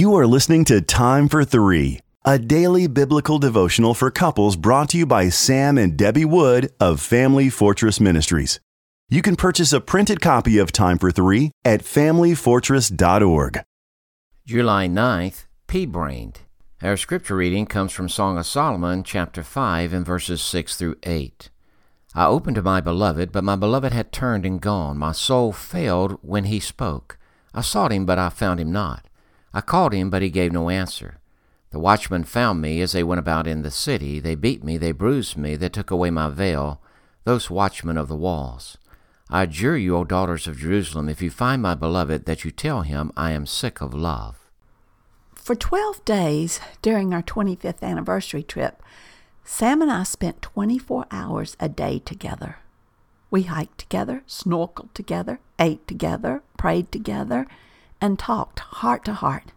You are listening to Time for Three, a daily biblical devotional for couples brought to you by Sam and Debbie Wood of Family Fortress Ministries. You can purchase a printed copy of Time for Three at FamilyFortress.org. July 9th, Pea Brained. Our scripture reading comes from Song of Solomon, chapter 5, and verses 6 through 8. I opened to my beloved, but my beloved had turned and gone. My soul failed when he spoke. I sought him, but I found him not. I called him, but he gave no answer. The watchmen found me as they went about in the city. They beat me, they bruised me, they took away my veil, those watchmen of the walls. I adjure you, O daughters of Jerusalem, if you find my beloved, that you tell him, I am sick of love. For 12 days during our 25th anniversary trip, Sam and I spent 24 hours a day together. We hiked together, snorkeled together, ate together, prayed together, and talked heart to heart.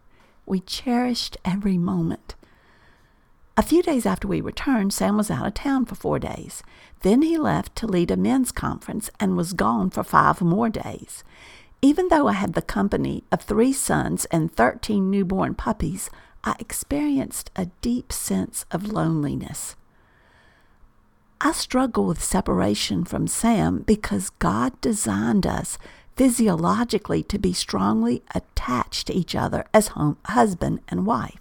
We cherished every moment. A few days after we returned, Sam was out of town for four days. Then he left to lead a men's conference and was gone for five more days. Even though I had the company of three sons and 13 newborn puppies, I experienced a deep sense of loneliness. I struggle with separation from Sam because God designed us physiologically to be strongly attached to each other as home, husband and wife.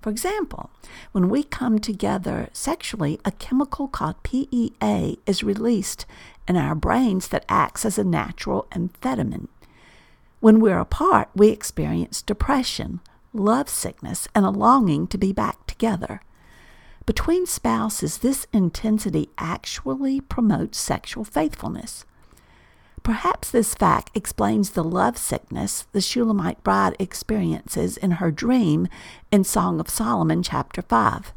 For example, when we come together sexually, a chemical called PEA is released in our brains that acts as a natural amphetamine. When we're apart, we experience depression, love sickness, and a longing to be back together. Between spouses, this intensity actually promotes sexual faithfulness. Perhaps this fact explains the love sickness the Shulamite bride experiences in her dream in Song of Solomon, chapter 5.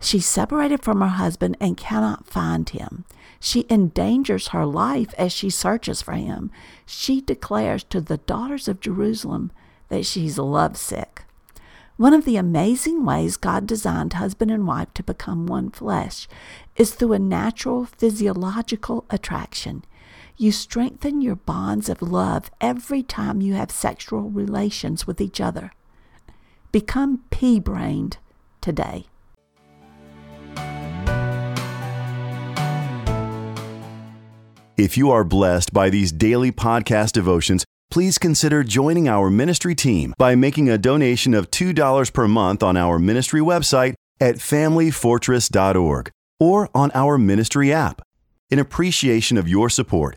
She's separated from her husband and cannot find him. She endangers her life as she searches for him. She declares to the daughters of Jerusalem that she's lovesick. One of the amazing ways God designed husband and wife to become one flesh is through a natural physiological attraction. You strengthen your bonds of love every time you have sexual relations with each other. Become pea brained today. If you are blessed by these daily podcast devotions, please consider joining our ministry team by making a donation of $2 per month on our ministry website at familyfortress.org or on our ministry app. In appreciation of your support,